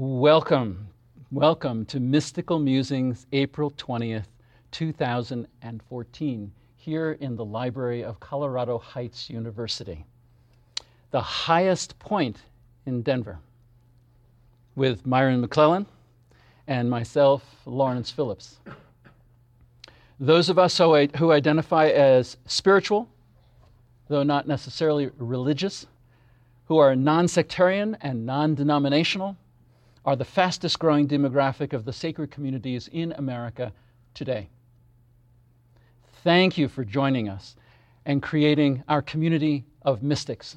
Welcome, welcome to Mystical Musings, April 20th, 2014, here in the library of Colorado Heights University, the highest point in Denver, with Myron McClellan and myself, Lawrence Phillips. Those of us who identify as spiritual, though not necessarily religious, who are non sectarian and non denominational, are the fastest growing demographic of the sacred communities in America today. Thank you for joining us and creating our community of mystics,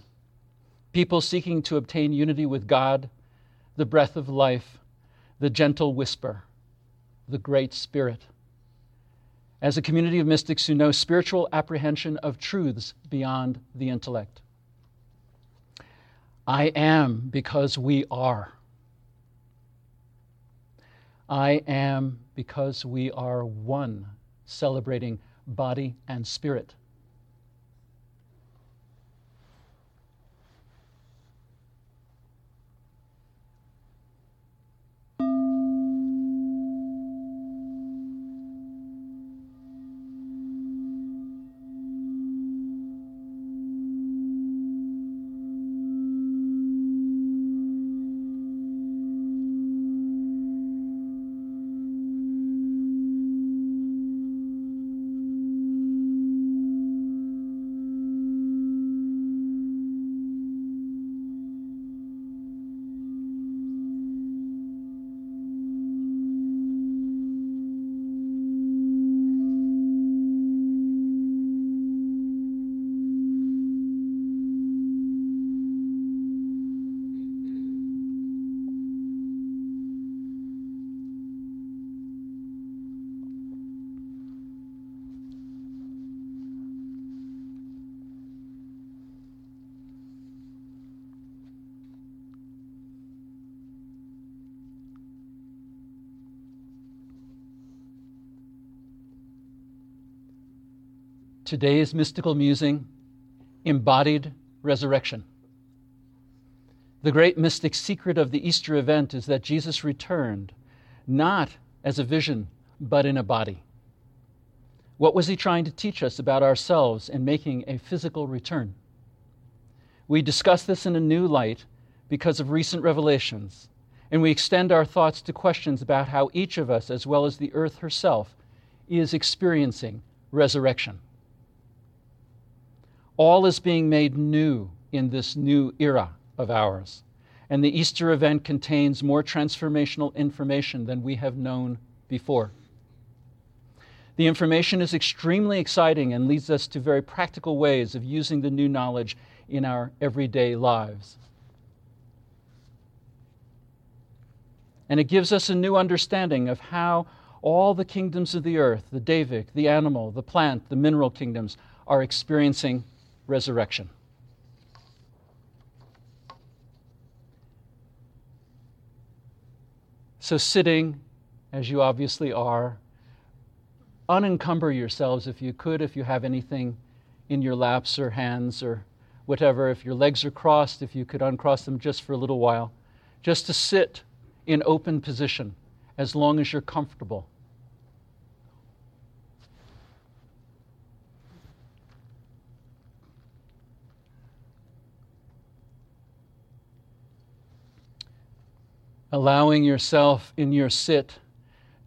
people seeking to obtain unity with God, the breath of life, the gentle whisper, the great spirit. As a community of mystics who know spiritual apprehension of truths beyond the intellect. I am because we are. I am because we are one, celebrating body and spirit. Today's mystical musing embodied resurrection. The great mystic secret of the Easter event is that Jesus returned, not as a vision, but in a body. What was he trying to teach us about ourselves in making a physical return? We discuss this in a new light because of recent revelations, and we extend our thoughts to questions about how each of us, as well as the earth herself, is experiencing resurrection. All is being made new in this new era of ours. And the Easter event contains more transformational information than we have known before. The information is extremely exciting and leads us to very practical ways of using the new knowledge in our everyday lives. And it gives us a new understanding of how all the kingdoms of the earth the Devic, the animal, the plant, the mineral kingdoms are experiencing resurrection. So, sitting, as you obviously are, unencumber yourselves if you could, if you have anything in your laps or hands or whatever. If your legs are crossed, if you could uncross them just for a little while. Just to sit in open position as long as you're comfortable. Allowing yourself in your sit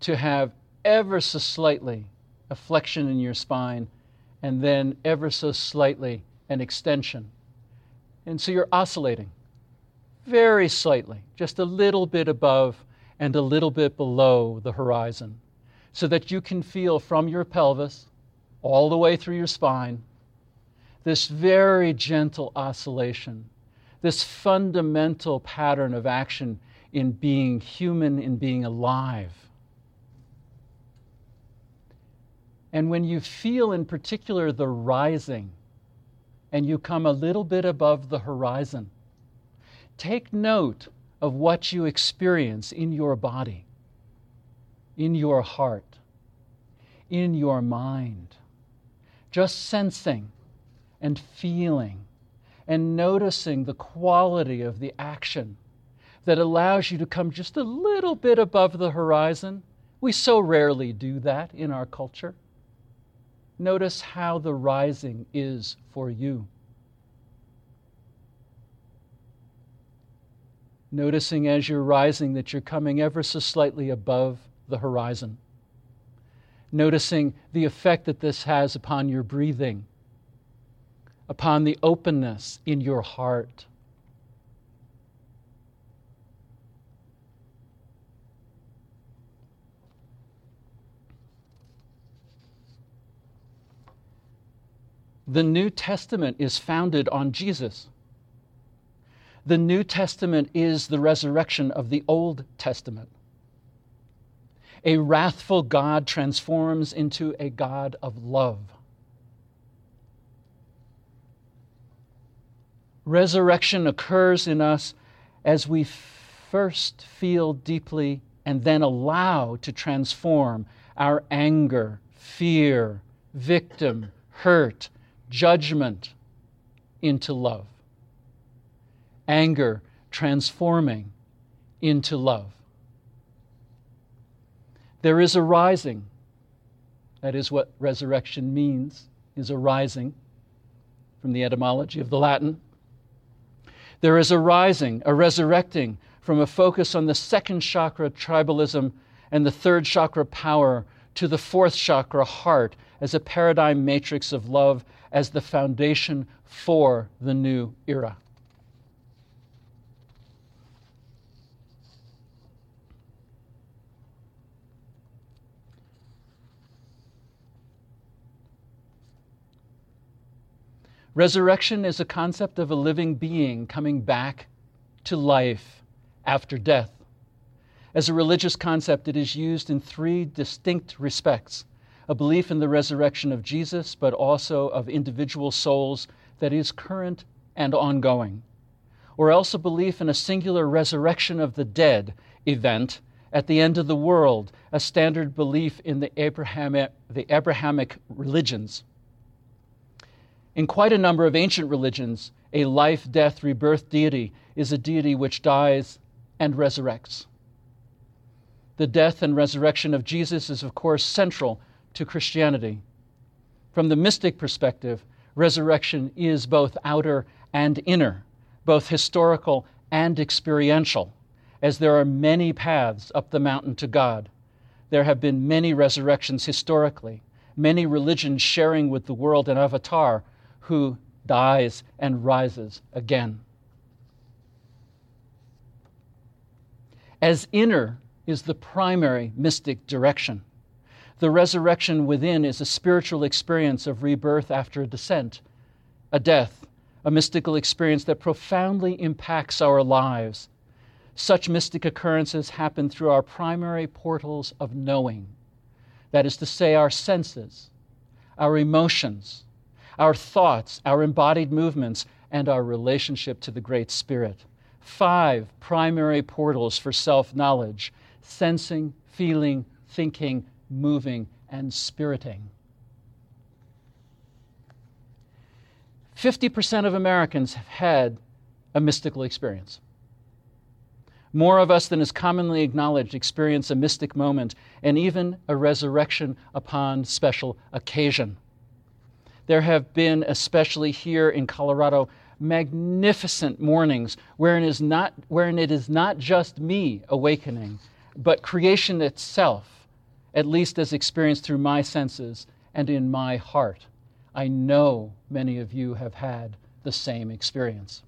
to have ever so slightly a flexion in your spine and then ever so slightly an extension. And so you're oscillating very slightly, just a little bit above and a little bit below the horizon, so that you can feel from your pelvis all the way through your spine this very gentle oscillation, this fundamental pattern of action in being human, in being alive. And when you feel, in particular, the rising, and you come a little bit above the horizon, take note of what you experience in your body, in your heart, in your mind. Just sensing and feeling and noticing the quality of the action that allows you to come just a little bit above the horizon. We so rarely do that in our culture. Notice how the rising is for you. Noticing as you're rising that you're coming ever so slightly above the horizon. Noticing the effect that this has upon your breathing, upon the openness in your heart. The New Testament is founded on Jesus. The New Testament is the resurrection of the Old Testament. A wrathful God transforms into a God of love. Resurrection occurs in us as we first feel deeply and then allow to transform our anger, fear, victim, hurt, judgment into love, anger transforming into love. There is a rising. That is what resurrection means, is a rising from the etymology of the Latin. There is a rising, a resurrecting from a focus on the second chakra, tribalism, and the third chakra, power, to the fourth chakra, heart, as a paradigm matrix of love as the foundation for the new era. Resurrection is a concept of a living being coming back to life after death. As a religious concept, it is used in three distinct respects a belief in the resurrection of Jesus, but also of individual souls that is current and ongoing, or else a belief in a singular resurrection of the dead event at the end of the world, a standard belief in the Abrahamic, the Abrahamic religions. In quite a number of ancient religions, a life, death, rebirth deity is a deity which dies and resurrects. The death and resurrection of Jesus is, of course, central to Christianity. From the mystic perspective, resurrection is both outer and inner, both historical and experiential, as there are many paths up the mountain to God. There have been many resurrections historically, many religions sharing with the world an avatar who dies and rises again. As inner is the primary mystic direction. The resurrection within is a spiritual experience of rebirth after a descent, a death, a mystical experience that profoundly impacts our lives. Such mystic occurrences happen through our primary portals of knowing. That is to say, our senses, our emotions, our thoughts, our embodied movements, and our relationship to the Great Spirit. Five primary portals for self knowledge sensing, feeling, thinking, moving, and spiriting. 50% of Americans have had a mystical experience. More of us than is commonly acknowledged experience a mystic moment and even a resurrection upon special occasion. There have been, especially here in Colorado, magnificent mornings wherein, is not, wherein it is not just me awakening, but creation itself at least as experienced through my senses and in my heart. I know many of you have had the same experience.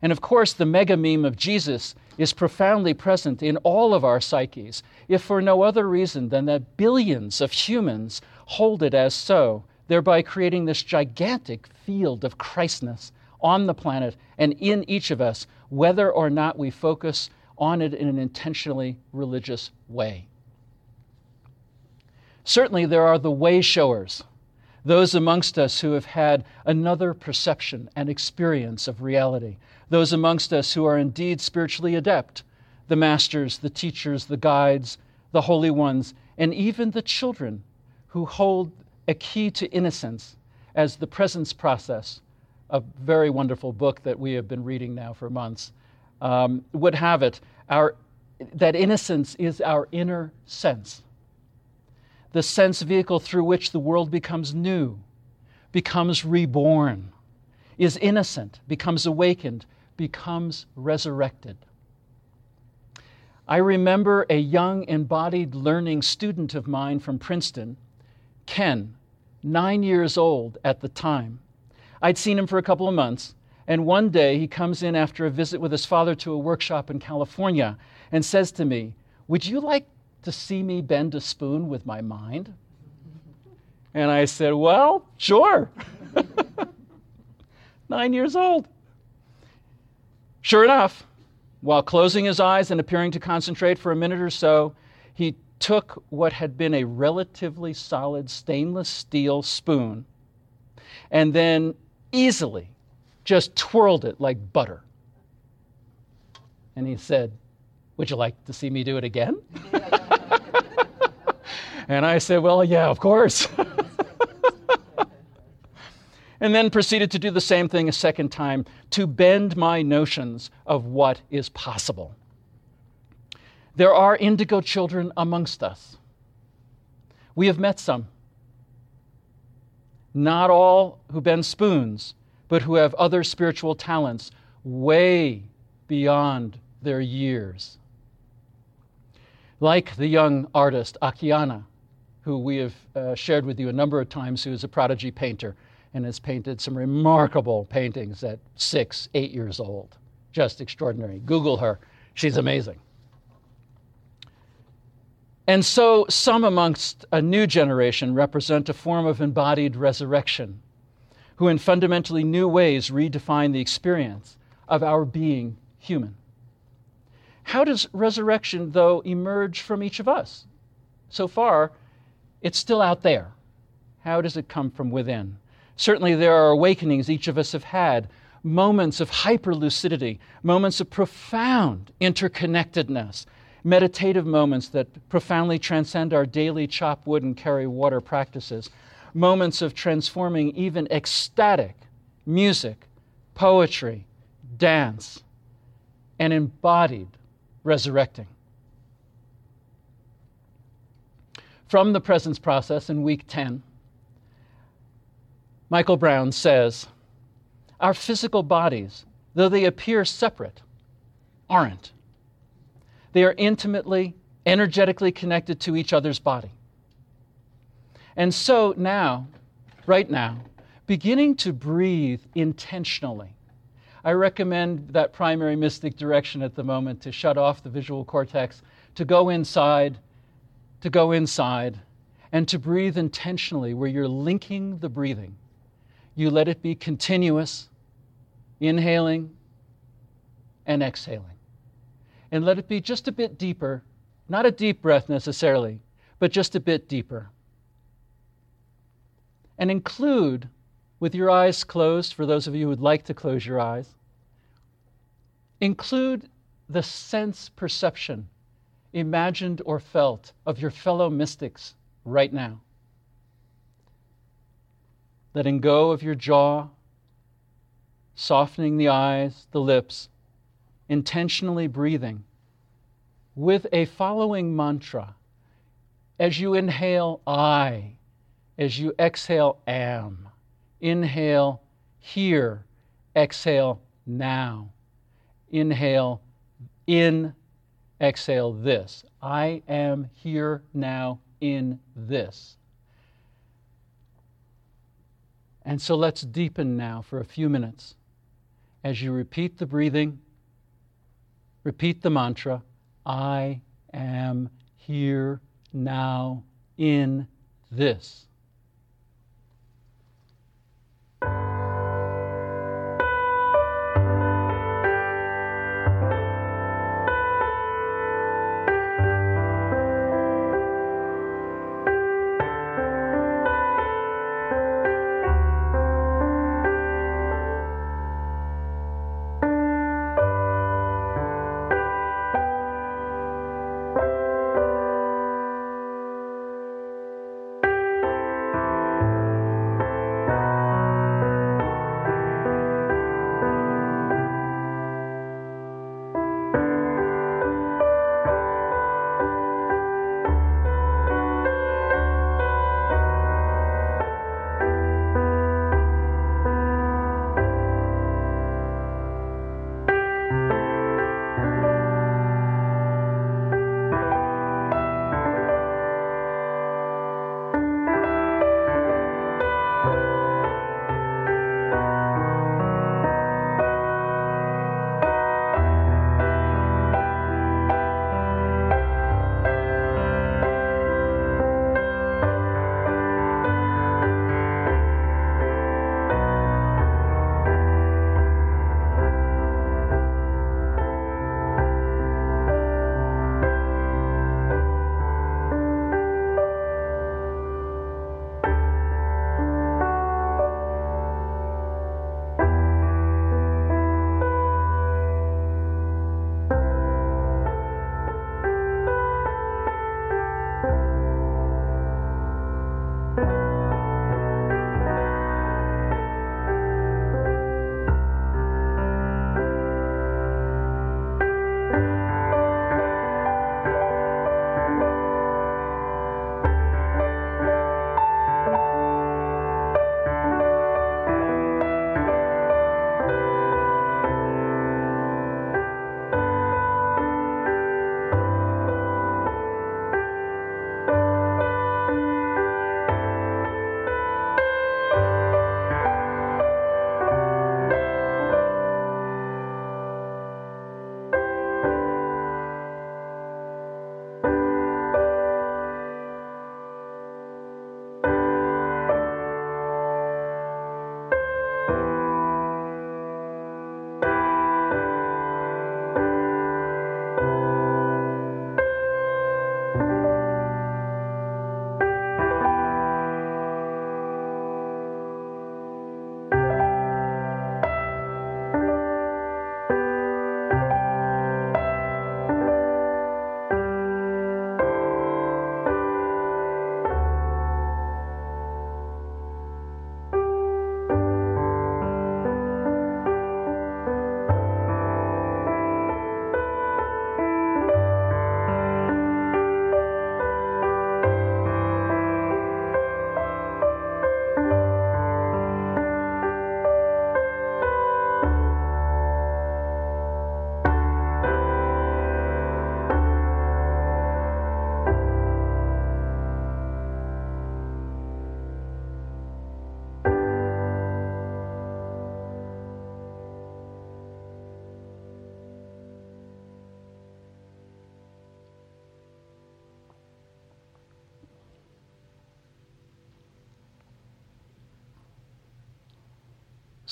And of course, the mega meme of Jesus is profoundly present in all of our psyches, if for no other reason than that billions of humans hold it as so, thereby creating this gigantic field of Christness on the planet and in each of us, whether or not we focus on it in an intentionally religious way. Certainly, there are the way showers, those amongst us who have had another perception and experience of reality, those amongst us who are indeed spiritually adept, the masters, the teachers, the guides, the holy ones, and even the children who hold a key to innocence as the presence process, a very wonderful book that we have been reading now for months, um, would have it, our, that innocence is our inner sense, the sense vehicle through which the world becomes new, becomes reborn, is innocent, becomes awakened, becomes resurrected. I remember a young embodied learning student of mine from Princeton, Ken, nine years old at the time. I'd seen him for a couple of months, and one day he comes in after a visit with his father to a workshop in California and says to me, Would you like to see me bend a spoon with my mind? And I said, Well, sure. Nine years old. Sure enough, while closing his eyes and appearing to concentrate for a minute or so, he took what had been a relatively solid stainless steel spoon and then easily just twirled it like butter. And he said, Would you like to see me do it again? and I said, Well, yeah, of course. and then proceeded to do the same thing a second time to bend my notions of what is possible. There are indigo children amongst us. We have met some. Not all who bend spoons, but who have other spiritual talents way beyond their years. Like the young artist Akiane, who we have uh, shared with you a number of times, who is a prodigy painter and has painted some remarkable paintings at six, eight years old. Just extraordinary. Google her, she's amazing. And so, some amongst a new generation represent a form of embodied resurrection, who in fundamentally new ways redefine the experience of our being human. How does resurrection, though, emerge from each of us? So far, it's still out there. How does it come from within? Certainly, there are awakenings each of us have had, moments of hyper lucidity, moments of profound interconnectedness, meditative moments that profoundly transcend our daily chop wood and carry water practices, moments of transforming even ecstatic music, poetry, dance, and embodied resurrecting. From the presence process in week 10, Michael Brown says, Our physical bodies, though they appear separate, aren't. They are intimately, energetically connected to each other's body. And so now, right now, beginning to breathe intentionally. I recommend that primary mystic direction at the moment to shut off the visual cortex, to go inside, to go inside, and to breathe intentionally where you're linking the breathing you let it be continuous, inhaling and exhaling. And let it be just a bit deeper, not a deep breath necessarily, but just a bit deeper. And include, with your eyes closed, for those of you who would like to close your eyes, include the sense perception, imagined or felt, of your fellow mystics right now letting go of your jaw, softening the eyes, the lips, intentionally breathing with a following mantra. As you inhale, I. As you exhale, am. Inhale, here. Exhale, now. Inhale, in. Exhale, this. I am here now in this. And so let's deepen now for a few minutes. As you repeat the breathing, repeat the mantra I am here now in this.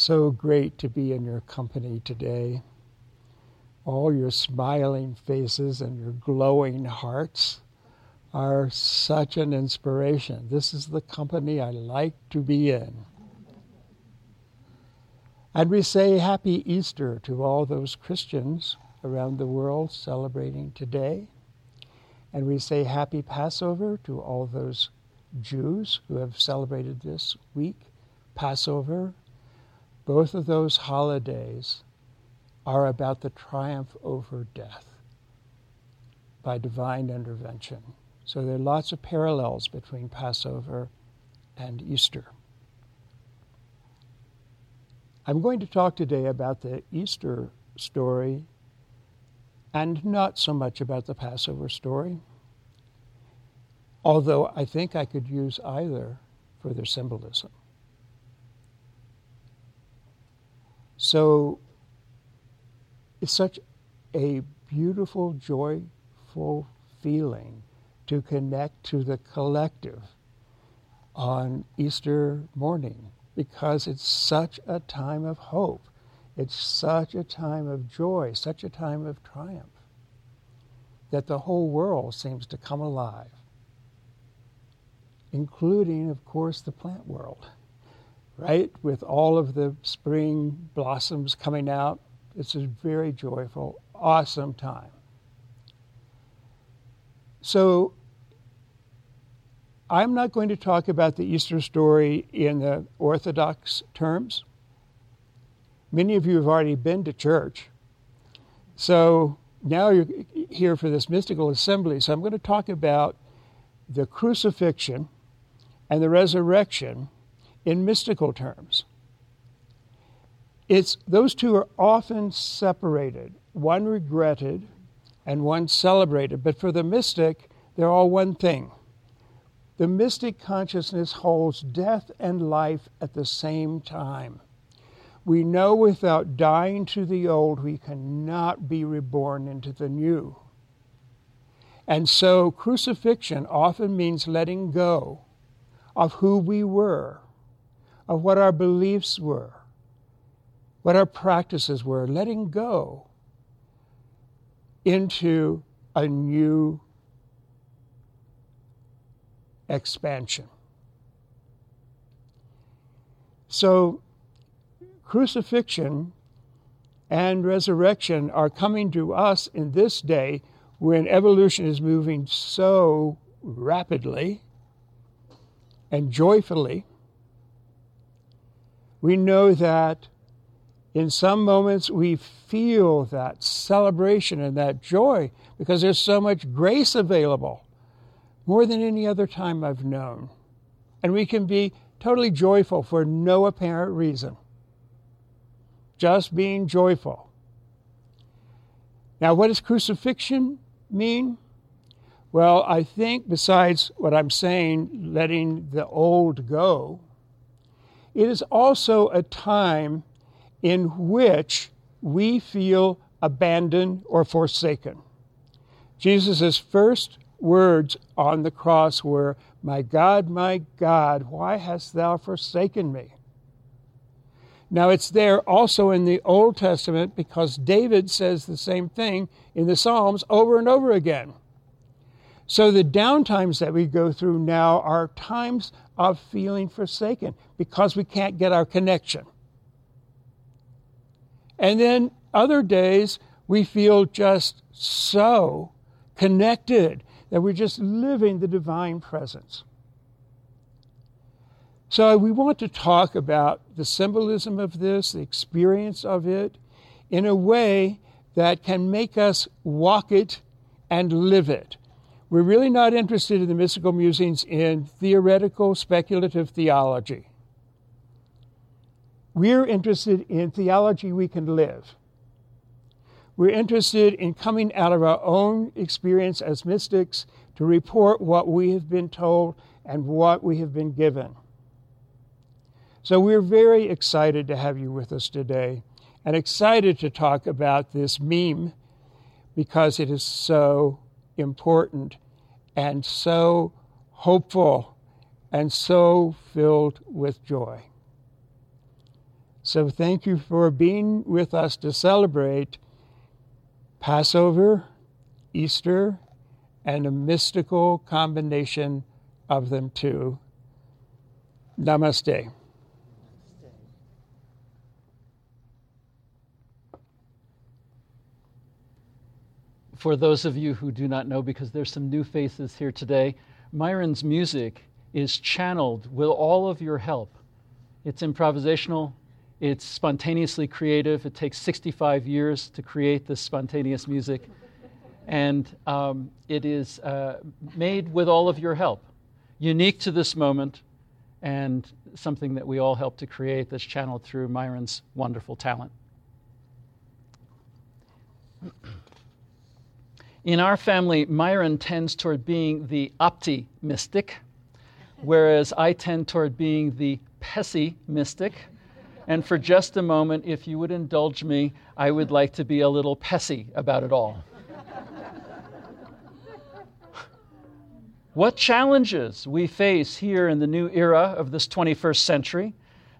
So great to be in your company today. All your smiling faces and your glowing hearts are such an inspiration. This is the company I like to be in. And we say Happy Easter to all those Christians around the world celebrating today. And we say Happy Passover to all those Jews who have celebrated this week, Passover. Both of those holidays are about the triumph over death by divine intervention. So there are lots of parallels between Passover and Easter. I'm going to talk today about the Easter story and not so much about the Passover story, although I think I could use either for their symbolism. So it's such a beautiful, joyful feeling to connect to the collective on Easter morning because it's such a time of hope. It's such a time of joy, such a time of triumph that the whole world seems to come alive, including, of course, the plant world, right? With all of the spring blossoms coming out, it's a very joyful, awesome time. So, I'm not going to talk about the Easter story in the Orthodox terms. Many of you have already been to church. So now you're here for this mystical assembly. So I'm going to talk about the crucifixion and the resurrection in mystical terms. It's, those two are often separated, one regretted and one celebrated. But for the mystic, they're all one thing. The mystic consciousness holds death and life at the same time. We know without dying to the old, we cannot be reborn into the new. And so, crucifixion often means letting go of who we were, of what our beliefs were, what our practices were, letting go into a new expansion. So, crucifixion and resurrection are coming to us in this day when evolution is moving so rapidly and joyfully. We know that in some moments we feel that celebration and that joy because there's so much grace available more than any other time I've known. And we can be totally joyful for no apparent reason. Just being joyful. Now, what does crucifixion mean? Well, I think besides what I'm saying, letting the old go, it is also a time in which we feel abandoned or forsaken. Jesus' first words on the cross were, My God, my God, why hast thou forsaken me? Now, it's there also in the Old Testament because David says the same thing in the Psalms over and over again. So, the downtimes that we go through now are times of feeling forsaken because we can't get our connection. And then other days we feel just so connected that we're just living the divine presence. So, we want to talk about the symbolism of this, the experience of it, in a way that can make us walk it and live it. We're really not interested in the mystical musings in theoretical, speculative theology. We're interested in theology we can live. We're interested in coming out of our own experience as mystics to report what we have been told and what we have been given. So we're very excited to have you with us today and excited to talk about this meme because it is so important and so hopeful and so filled with joy. So thank you for being with us to celebrate Passover, Easter, and a mystical combination of them too. Namaste. For those of you who do not know, because there's some new faces here today, Myron's music is channeled with all of your help. It's improvisational, it's spontaneously creative. It takes 65 years to create this spontaneous music. And um, it is uh, made with all of your help, unique to this moment, and something that we all help to create that's channeled through Myron's wonderful talent. In our family, Myron tends toward being the optimistic, whereas I tend toward being the pessimistic. And for just a moment, if you would indulge me, I would like to be a little pessy about it all. what challenges we face here in the new era of this 21st century.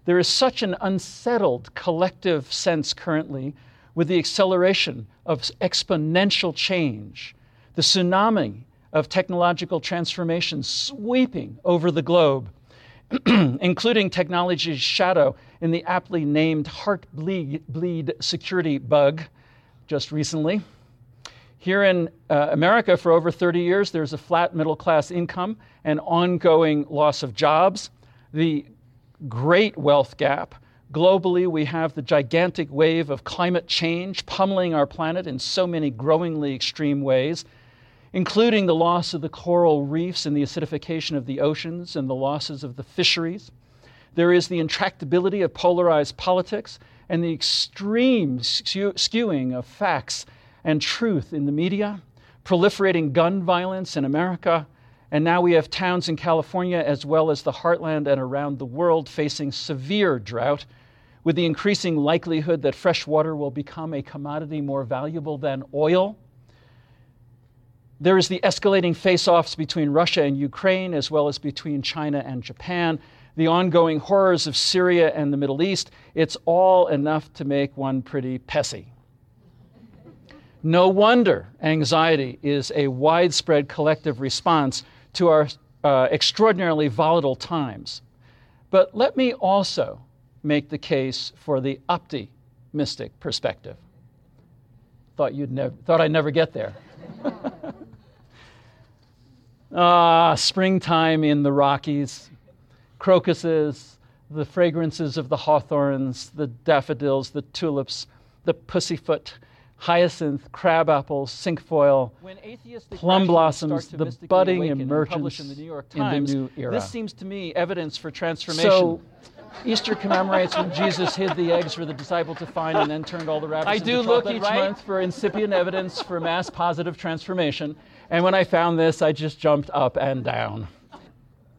There is such an unsettled collective sense currently with the acceleration of exponential change, the tsunami of technological transformation sweeping over the globe, including technology's shadow in the aptly named Heartbleed security bug just recently. Here in uh, America, for over 30 years, there's a flat middle class income and ongoing loss of jobs, the great wealth gap, Globally, we have the gigantic wave of climate change pummeling our planet in so many growingly extreme ways, including the loss of the coral reefs and the acidification of the oceans and the losses of the fisheries. There is the intractability of polarized politics and the extreme skewing of facts and truth in the media, proliferating gun violence in America, and now we have towns in California as well as the heartland and around the world facing severe drought with the increasing likelihood that fresh water will become a commodity more valuable than oil. There is the escalating face offs between Russia and Ukraine, as well as between China and Japan, the ongoing horrors of Syria and the Middle East. It's all enough to make one pretty pessy. No wonder anxiety is a widespread collective response to our uh, extraordinarily volatile times. But let me also make the case for the optimistic perspective. Thought, you'd nev- thought I'd never get there. ah, springtime in the Rockies, crocuses, the fragrances of the hawthorns, the daffodils, the tulips, the pussyfoot, hyacinth, crabapple, cinquefoil, plum blossoms, the budding emergence in the New York Times. In the new era. This seems to me evidence for transformation. So, Easter commemorates when Jesus hid the eggs for the disciple to find and then turned all the rabbits I into do chocolate, look each right? month for incipient evidence for mass positive transformation. And when I found this, I just jumped up and down.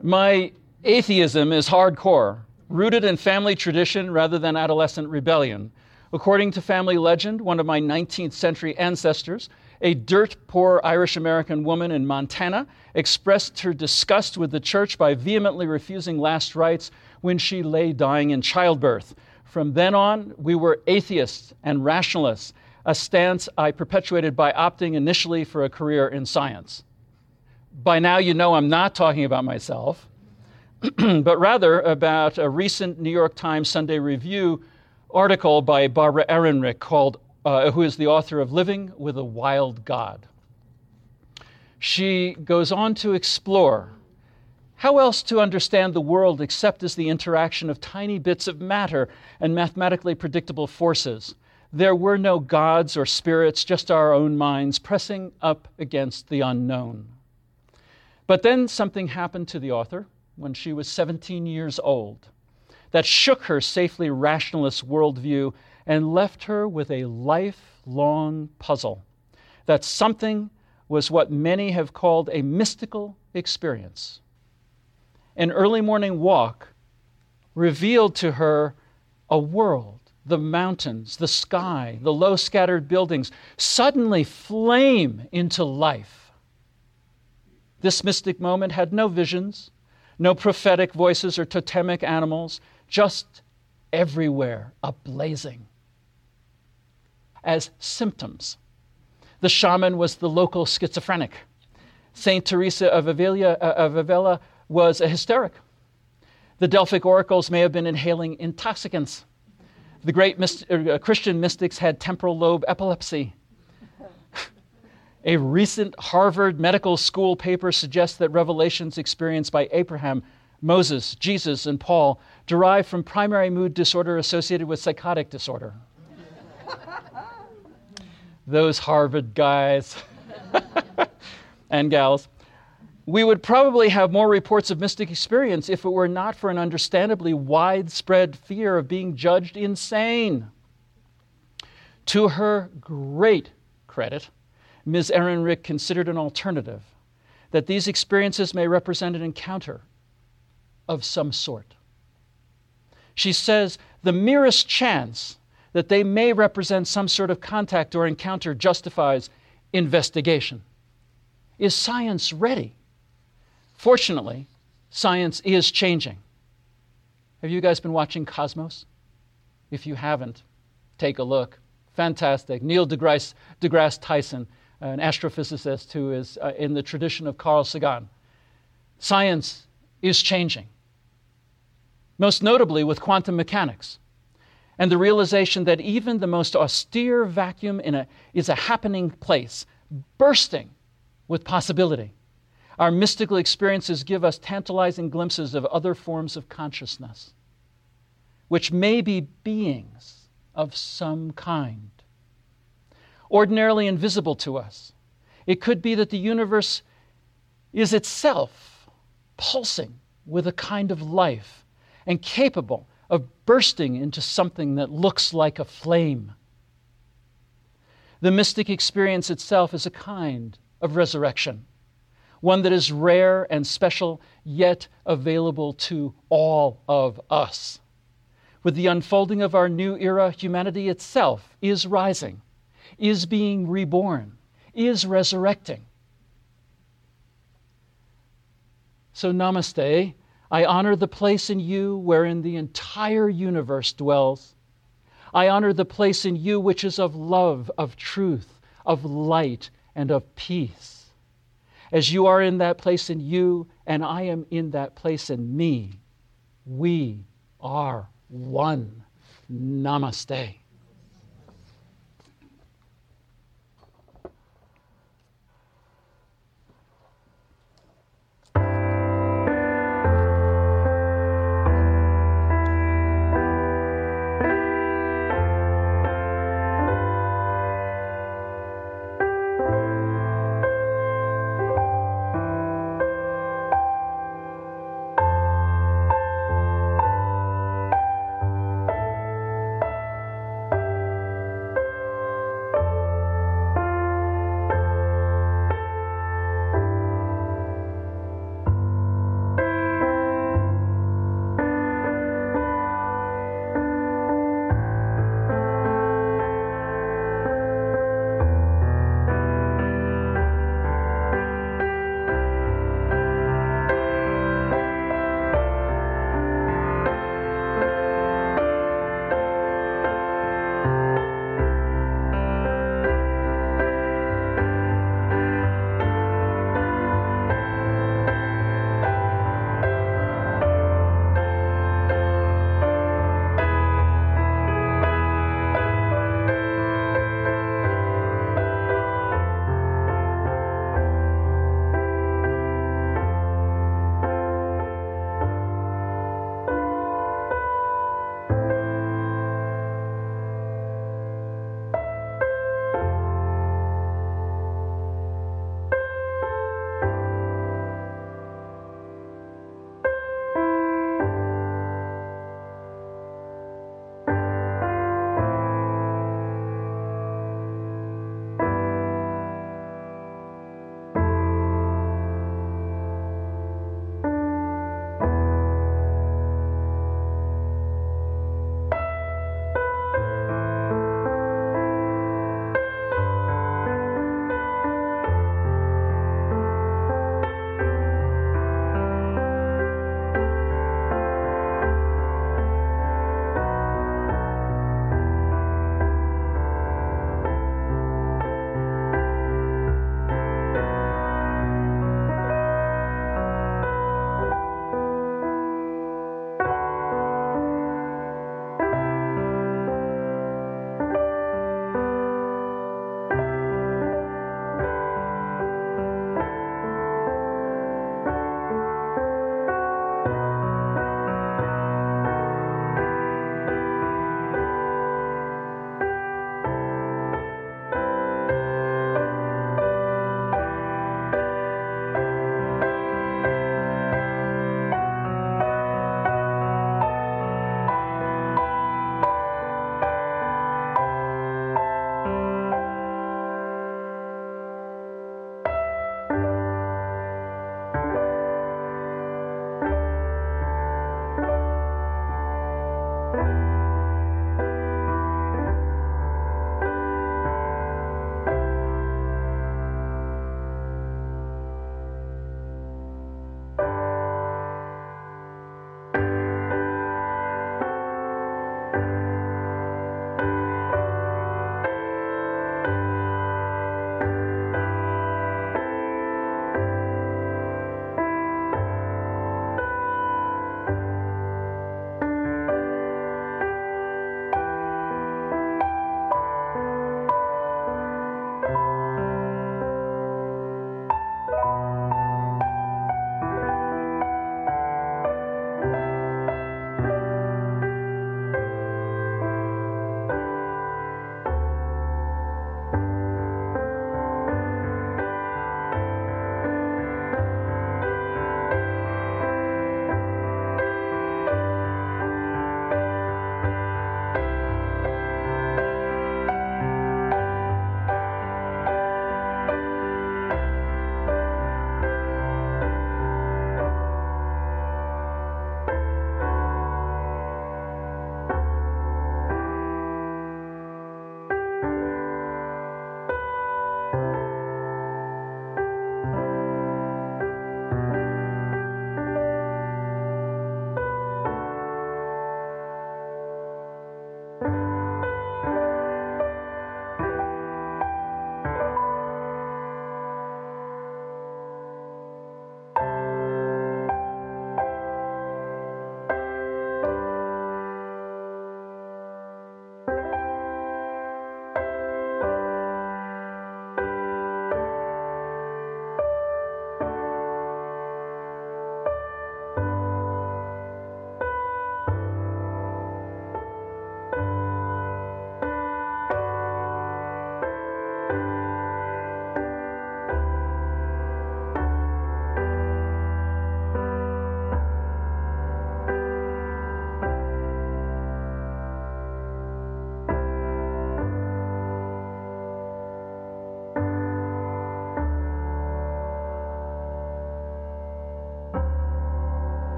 My atheism is hardcore, rooted in family tradition rather than adolescent rebellion. According to family legend, one of my 19th century ancestors, a dirt poor Irish American woman in Montana, expressed her disgust with the church by vehemently refusing last rites when she lay dying in childbirth. From then on, we were atheists and rationalists, a stance I perpetuated by opting initially for a career in science. By now, you know I'm not talking about myself, but rather about a recent New York Times Sunday Review article by Barbara Ehrenreich called, uh, who is the author of Living with a Wild God. She goes on to explore how else to understand the world except as the interaction of tiny bits of matter and mathematically predictable forces? There were no gods or spirits, just our own minds pressing up against the unknown. But then something happened to the author when she was 17 years old that shook her safely rationalist worldview and left her with a lifelong puzzle. That something was what many have called a mystical experience an early morning walk revealed to her a world, the mountains, the sky, the low scattered buildings, suddenly flame into life. This mystic moment had no visions, no prophetic voices or totemic animals, just everywhere, ablazing. As symptoms, the shaman was the local schizophrenic. Saint Teresa of Avila, uh, of Avila was a hysteric. The Delphic oracles may have been inhaling intoxicants. The great myst- uh, Christian mystics had temporal lobe epilepsy. A recent Harvard Medical School paper suggests that revelations experienced by Abraham, Moses, Jesus, and Paul derive from primary mood disorder associated with psychotic disorder. Those Harvard guys and gals. We would probably have more reports of mystic experience if it were not for an understandably widespread fear of being judged insane. To her great credit, Ms. Ehrenreich considered an alternative that these experiences may represent an encounter of some sort. She says the merest chance that they may represent some sort of contact or encounter justifies investigation. Is science ready? Fortunately, science is changing. Have you guys been watching Cosmos? If you haven't, take a look. Fantastic. Neil deGrasse, deGrasse Tyson an astrophysicist who is uh, in the tradition of Carl Sagan. Science is changing, most notably with quantum mechanics and the realization that even the most austere vacuum a, is a happening place, bursting with possibility. Our mystical experiences give us tantalizing glimpses of other forms of consciousness, which may be beings of some kind ordinarily invisible to us. It could be that the universe is itself pulsing with a kind of life and capable of bursting into something that looks like a flame. The mystic experience itself is a kind of resurrection, one that is rare and special, yet available to all of us. With the unfolding of our new era, humanity itself is rising is being reborn, is resurrecting. So, namaste. I honor the place in you wherein the entire universe dwells. I honor the place in you which is of love, of truth, of light, and of peace. As you are in that place in you, and I am in that place in me, we are one. Namaste.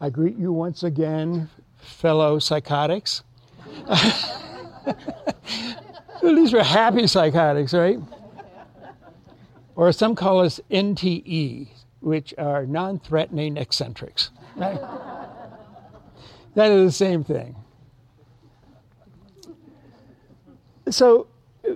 I greet you once again, fellow psychotics. These are happy psychotics, right? Or some call us NTE, which are non threatening eccentrics. Right? that is the same thing. So,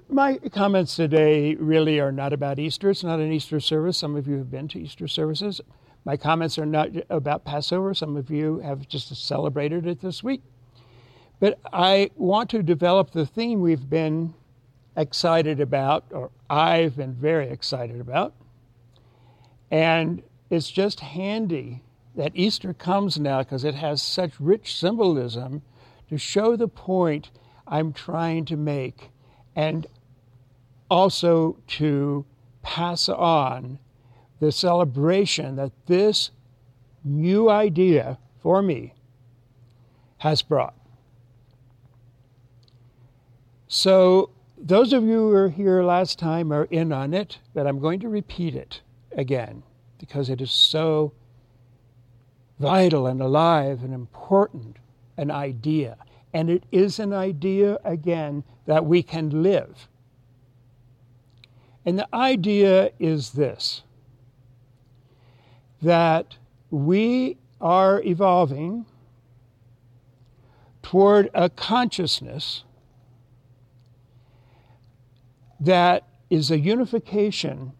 my comments today really are not about Easter. It's not an Easter service. Some of you have been to Easter services. My comments are not about Passover. Some of you have just celebrated it this week. But I want to develop the theme we've been excited about, or I've been very excited about. And it's just handy that Easter comes now because it has such rich symbolism to show the point I'm trying to make and also to pass on the celebration that this new idea for me has brought. So, those of you who were here last time are in on it, but I'm going to repeat it again because it is so vital and alive and important an idea. And it is an idea, again, that we can live. And the idea is this that we are evolving toward a consciousness that is a unification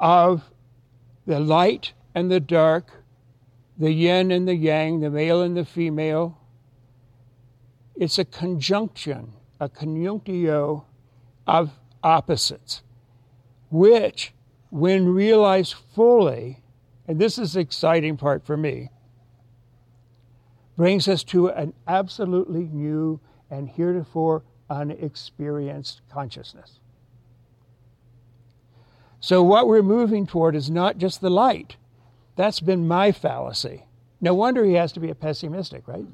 of the light and the dark, the yin and the yang, the male and the female. It's a conjunction, a conjunctio of opposites, which, when realized fully, and this is the exciting part for me, brings us to an absolutely new and heretofore unexperienced consciousness. So, what we're moving toward is not just the light. That's been my fallacy. No wonder he has to be a pessimistic, right?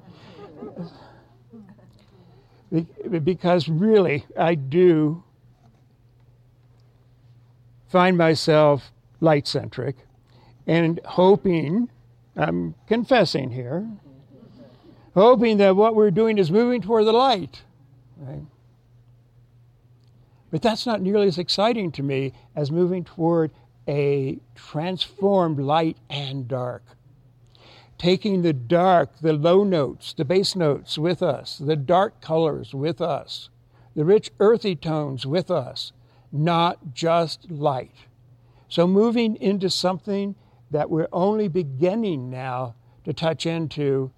because really, I do find myself light centric and hoping, I'm confessing here, hoping that what we're doing is moving toward the light. Right? But that's not nearly as exciting to me as moving toward a transformed light and dark. Taking the dark, the low notes, the bass notes with us, the dark colors with us, the rich earthy tones with us, not just light. So moving into something that we're only beginning now to touch into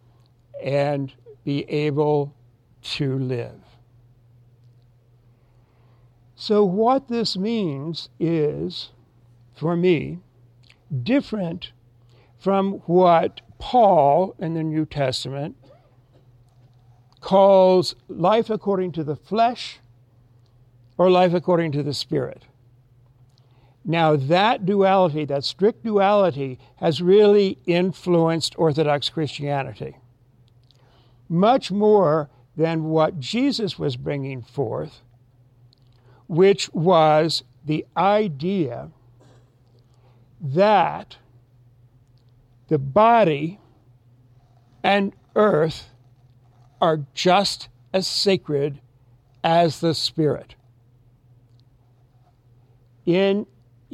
and be able to live. So, what this means is, for me, different from what Paul in the New Testament calls life according to the flesh or life according to the spirit. Now, that duality, that strict duality, has really influenced Orthodox Christianity much more than what Jesus was bringing forth which was the idea that the body and earth are just as sacred as the spirit. In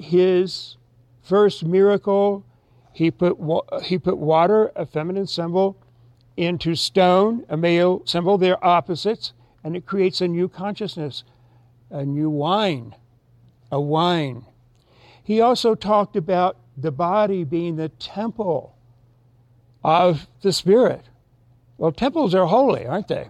his first miracle, he put, he put water, a feminine symbol, into stone, a male symbol. They're opposites, and it creates a new consciousness a new wine, a wine. He also talked about the body being the temple of the Spirit. Well, temples are holy, aren't they?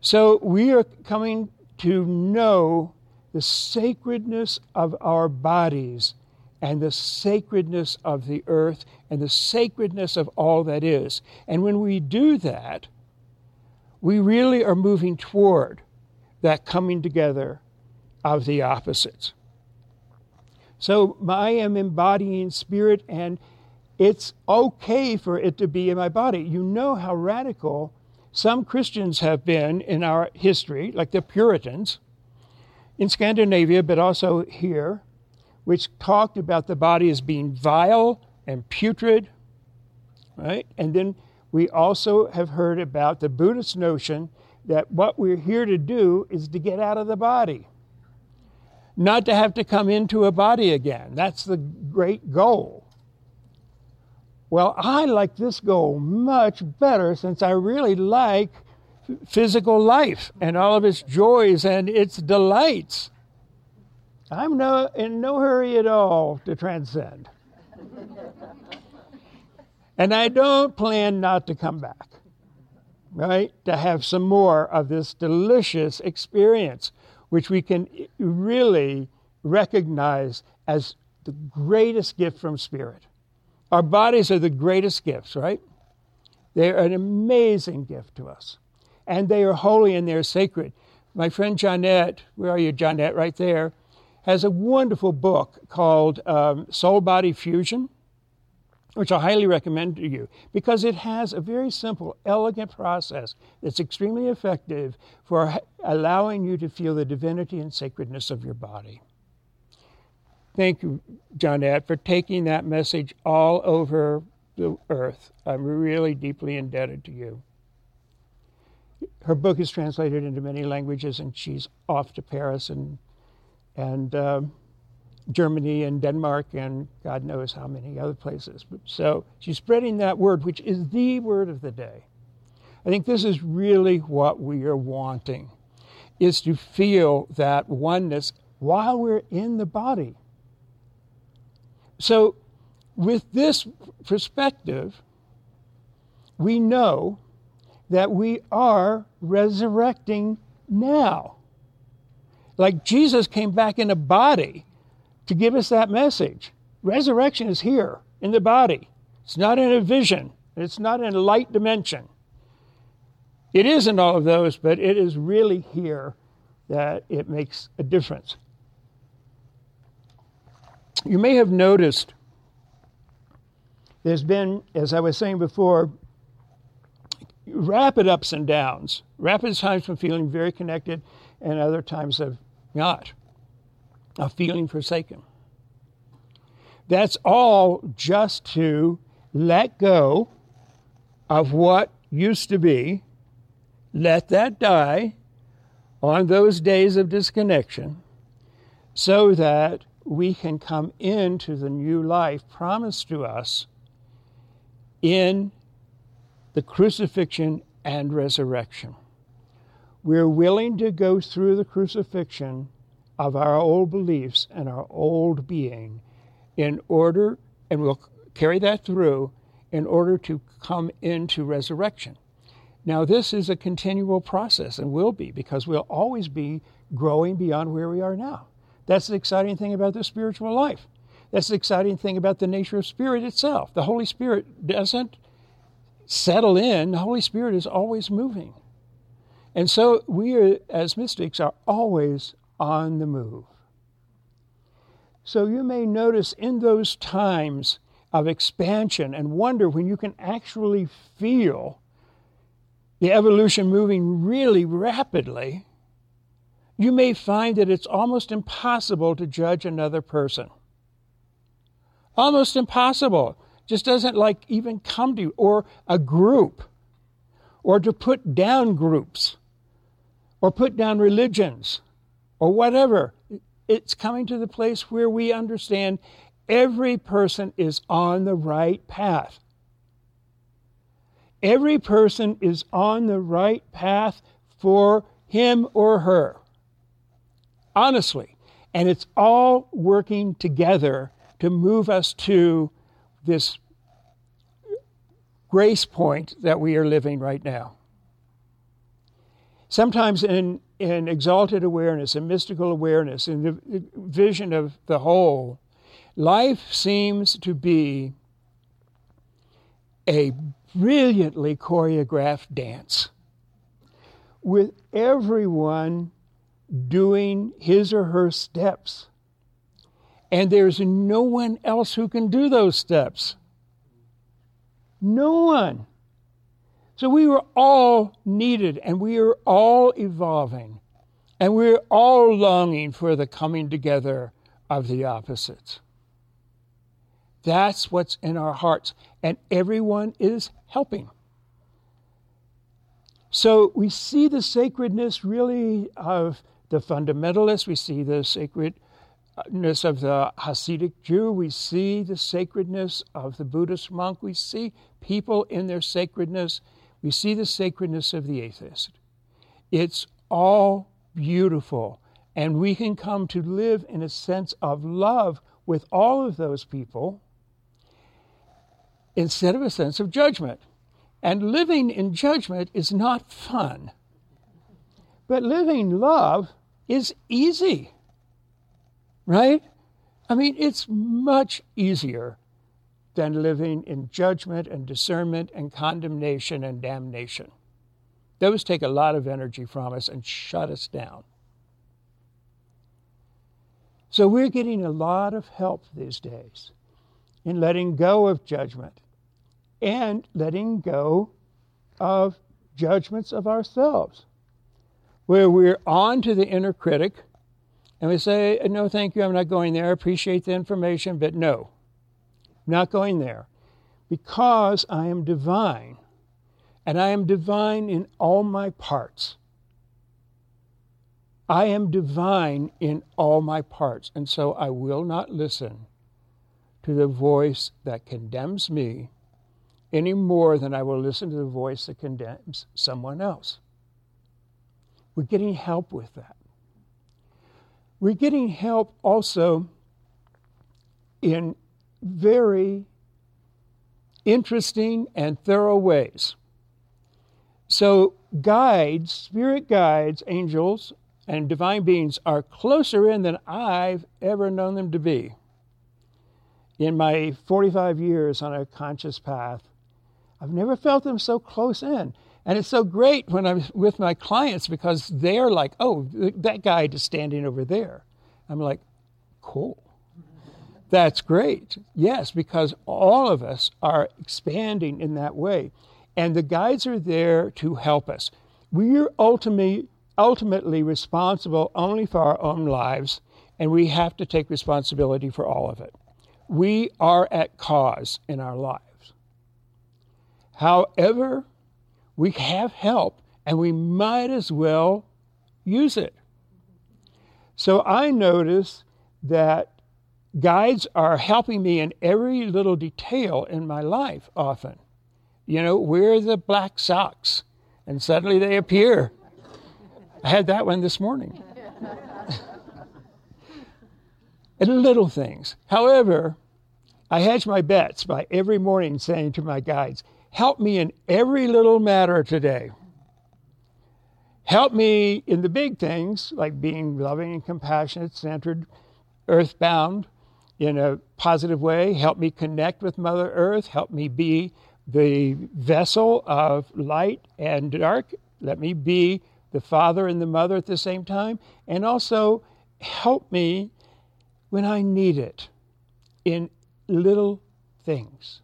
So we are coming to know the sacredness of our bodies and the sacredness of the earth and the sacredness of all that is. And when we do that, we really are moving toward that coming together of the opposites. So I am embodying spirit, and it's okay for it to be in my body. You know how radical some Christians have been in our history, like the Puritans in Scandinavia, but also here, which talked about the body as being vile and putrid, right? And then we also have heard about the Buddhist notion that what we're here to do is to get out of the body, not to have to come into a body again. That's the great goal. Well, I like this goal much better since I really like physical life and all of its joys and its delights. I'm no, in no hurry at all to transcend. and I don't plan not to come back, right? To have some more of this delicious experience, which we can really recognize as the greatest gift from Spirit. Our bodies are the greatest gifts, right? They're an amazing gift to us. And they are holy and they're sacred. My friend Johnette, where are you, Johnette? Right there has a wonderful book called um, Soul Body Fusion, which I highly recommend to you because it has a very simple, elegant process that's extremely effective for allowing you to feel the divinity and sacredness of your body. Thank you, Johnette, for taking that message all over the earth. I'm really deeply indebted to you. Her book is translated into many languages, and she's off to Paris and and um, Germany and Denmark and God knows how many other places. But so she's spreading that word, which is the word of the day. I think this is really what we are wanting, is to feel that oneness while we're in the body. So, with this perspective, we know that we are resurrecting now. Like Jesus came back in a body to give us that message. Resurrection is here in the body. It's not in a vision, it's not in a light dimension. It is in all of those, but it is really here that it makes a difference. You may have noticed there's been, as I was saying before, rapid ups and downs, rapid times of feeling very connected, and other times of not of feeling forsaken. That's all just to let go of what used to be, let that die on those days of disconnection, so that we can come into the new life promised to us in the crucifixion and resurrection we're willing to go through the crucifixion of our old beliefs and our old being in order, and we'll carry that through in order to come into resurrection. Now, this is a continual process and will be because we'll always be growing beyond where we are now. That's the exciting thing about the spiritual life. That's the exciting thing about the nature of spirit itself. The Holy Spirit doesn't settle in, the Holy Spirit is always moving. And so we, are, as mystics, are always on the move. So you may notice in those times of expansion and wonder when you can actually feel the evolution moving really rapidly, you may find that it's almost impossible to judge another person. Almost impossible. Just doesn't like even come to you, or a group, or to put down groups or put down religions or whatever. It's coming to the place where we understand every person is on the right path. Every person is on the right path for him or her. Honestly. And it's all working together to move us to this grace point that we are living right now. Sometimes in, in exalted awareness and mystical awareness, in the vision of the whole, life seems to be a brilliantly choreographed dance with everyone doing his or her steps. And there's no one else who can do those steps. No one. So we were all needed and we are all evolving and we're all longing for the coming together of the opposites. That's what's in our hearts. And everyone is helping. So we see the sacredness really of the fundamentalists, we see the sacredness of the Hasidic Jew, we see the sacredness of the Buddhist monk, we see people in their sacredness, we see the sacredness of the atheist. It's all beautiful, and we can come to live in a sense of love with all of those people instead of a sense of judgment. And living in judgment is not fun. But living love is easy, right? I mean, it's much easier than living in judgment and discernment and condemnation and damnation. Those take a lot of energy from us and shut us down. So we're getting a lot of help these days in letting go of judgment and letting go of judgments of ourselves, where we're on to the inner critic and we say, No, thank you, I'm not going there. I appreciate the information, but no, not going there because I am divine and I am divine in all my parts. I am divine in all my parts, and so I will not listen to the voice that condemns me any more than I will listen to the voice that condemns someone else. We're getting help with that. We're getting help also in very interesting and thorough ways. So, guides, spirit guides, angels, and divine beings are closer in than I've ever known them to be. In my 45 years on a conscious path, I've never felt them so close in. And it's so great when I'm with my clients because they're like, oh, that guide is standing over there. I'm like, cool. That's great. Yes, because all of us are expanding in that way. And the guides are there to help us. We're ultimately, ultimately responsible only for our own lives, and we have to take responsibility for all of it. We are at cause in our lives. However, we have help and we might as well use it. So I notice that guides are helping me in every little detail in my life often. You know, where are the black socks? And suddenly they appear. I had that one this morning. and little things. However, I hedge my bets by every morning saying to my guides, Help me in every little matter today. Help me in the big things, like being loving and compassionate, centered, earthbound in a positive way. Help me connect with Mother Earth. Help me be the vessel of light and dark. Let me be the father and the mother at the same time. And also help me when I need it in little things.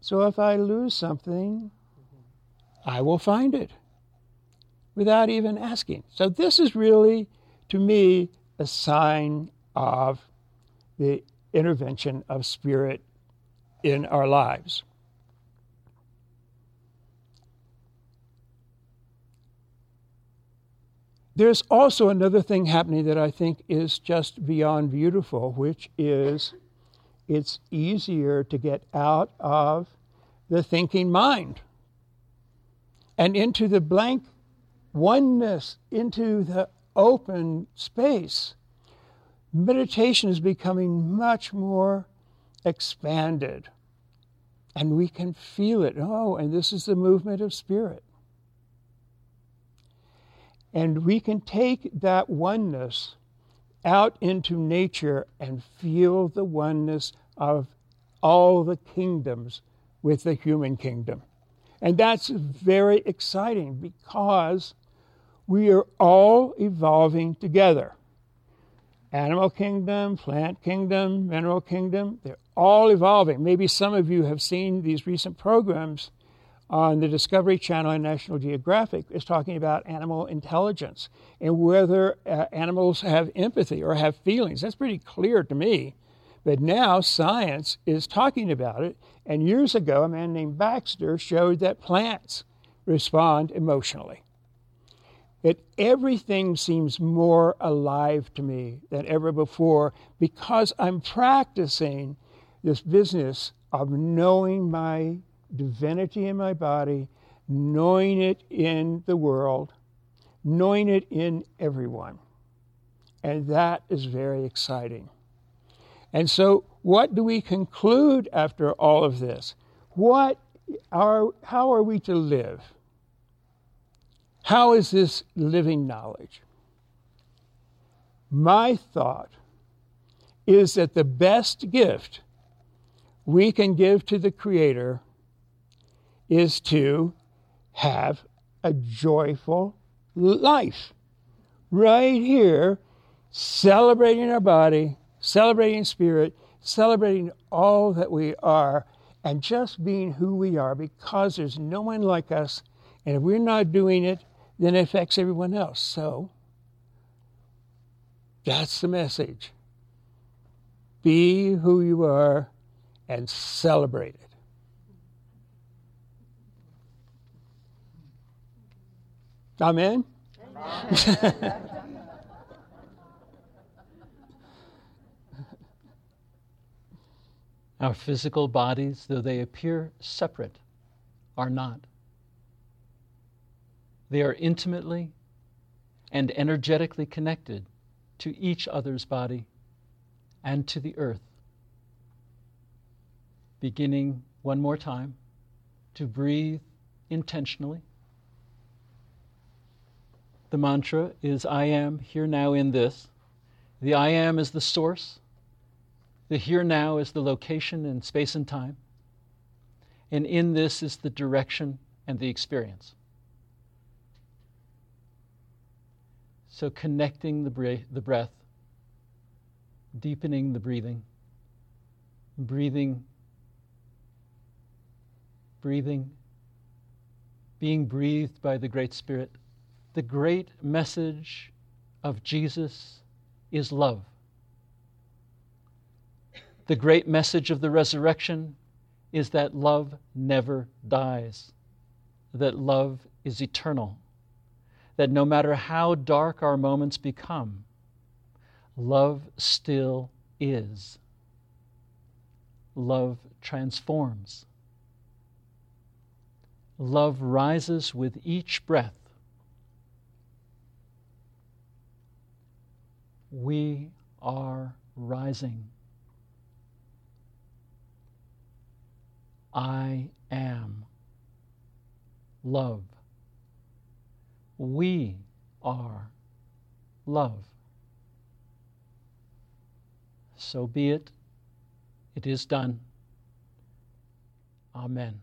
So if I lose something, I will find it without even asking. So this is really, to me, a sign of the intervention of spirit in our lives. There's also another thing happening that I think is just beyond beautiful, which is it's easier to get out of the thinking mind and into the blank oneness, into the open space. Meditation is becoming much more expanded. And we can feel it. Oh, and this is the movement of spirit. And we can take that oneness out into nature and feel the oneness of all the kingdoms with the human kingdom. And that's very exciting because we are all evolving together. Animal kingdom, plant kingdom, mineral kingdom, they're all evolving. Maybe some of you have seen these recent programs on the Discovery Channel and National Geographic is talking about animal intelligence and whether uh, animals have empathy or have feelings. That's pretty clear to me But now science is talking about it. And years ago, a man named Backster showed that plants respond emotionally. That everything seems more alive to me than ever before because I'm practicing this business of knowing my divinity in my body, knowing it in the world, knowing it in everyone. And that is very exciting. And so, what do we conclude after all of this? What are, how are we to live? How is this living knowledge? My thought is that the best gift we can give to the Creator is to have a joyful life. Right here, celebrating our body, celebrating spirit, celebrating all that we are, and just being who we are because there's no one like us. And if we're not doing it, then it affects everyone else. So that's the message. Be who you are and celebrate it. Amen? Amen. Our physical bodies, though they appear separate, are not. They are intimately and energetically connected to each other's body and to the earth. Beginning one more time to breathe intentionally. The mantra is I am here now in this. The I am is the source. The here now is the location in space and time. And in this is the direction and the experience. So connecting the, bre- the breath, deepening the breathing, breathing, breathing, being breathed by the Great Spirit. The great message of Jesus is love. The great message of the resurrection is that love never dies, that love is eternal, that no matter how dark our moments become, love still is. Love transforms. Love rises with each breath. We are rising. I am love. We are love. So be it. It is done. Amen.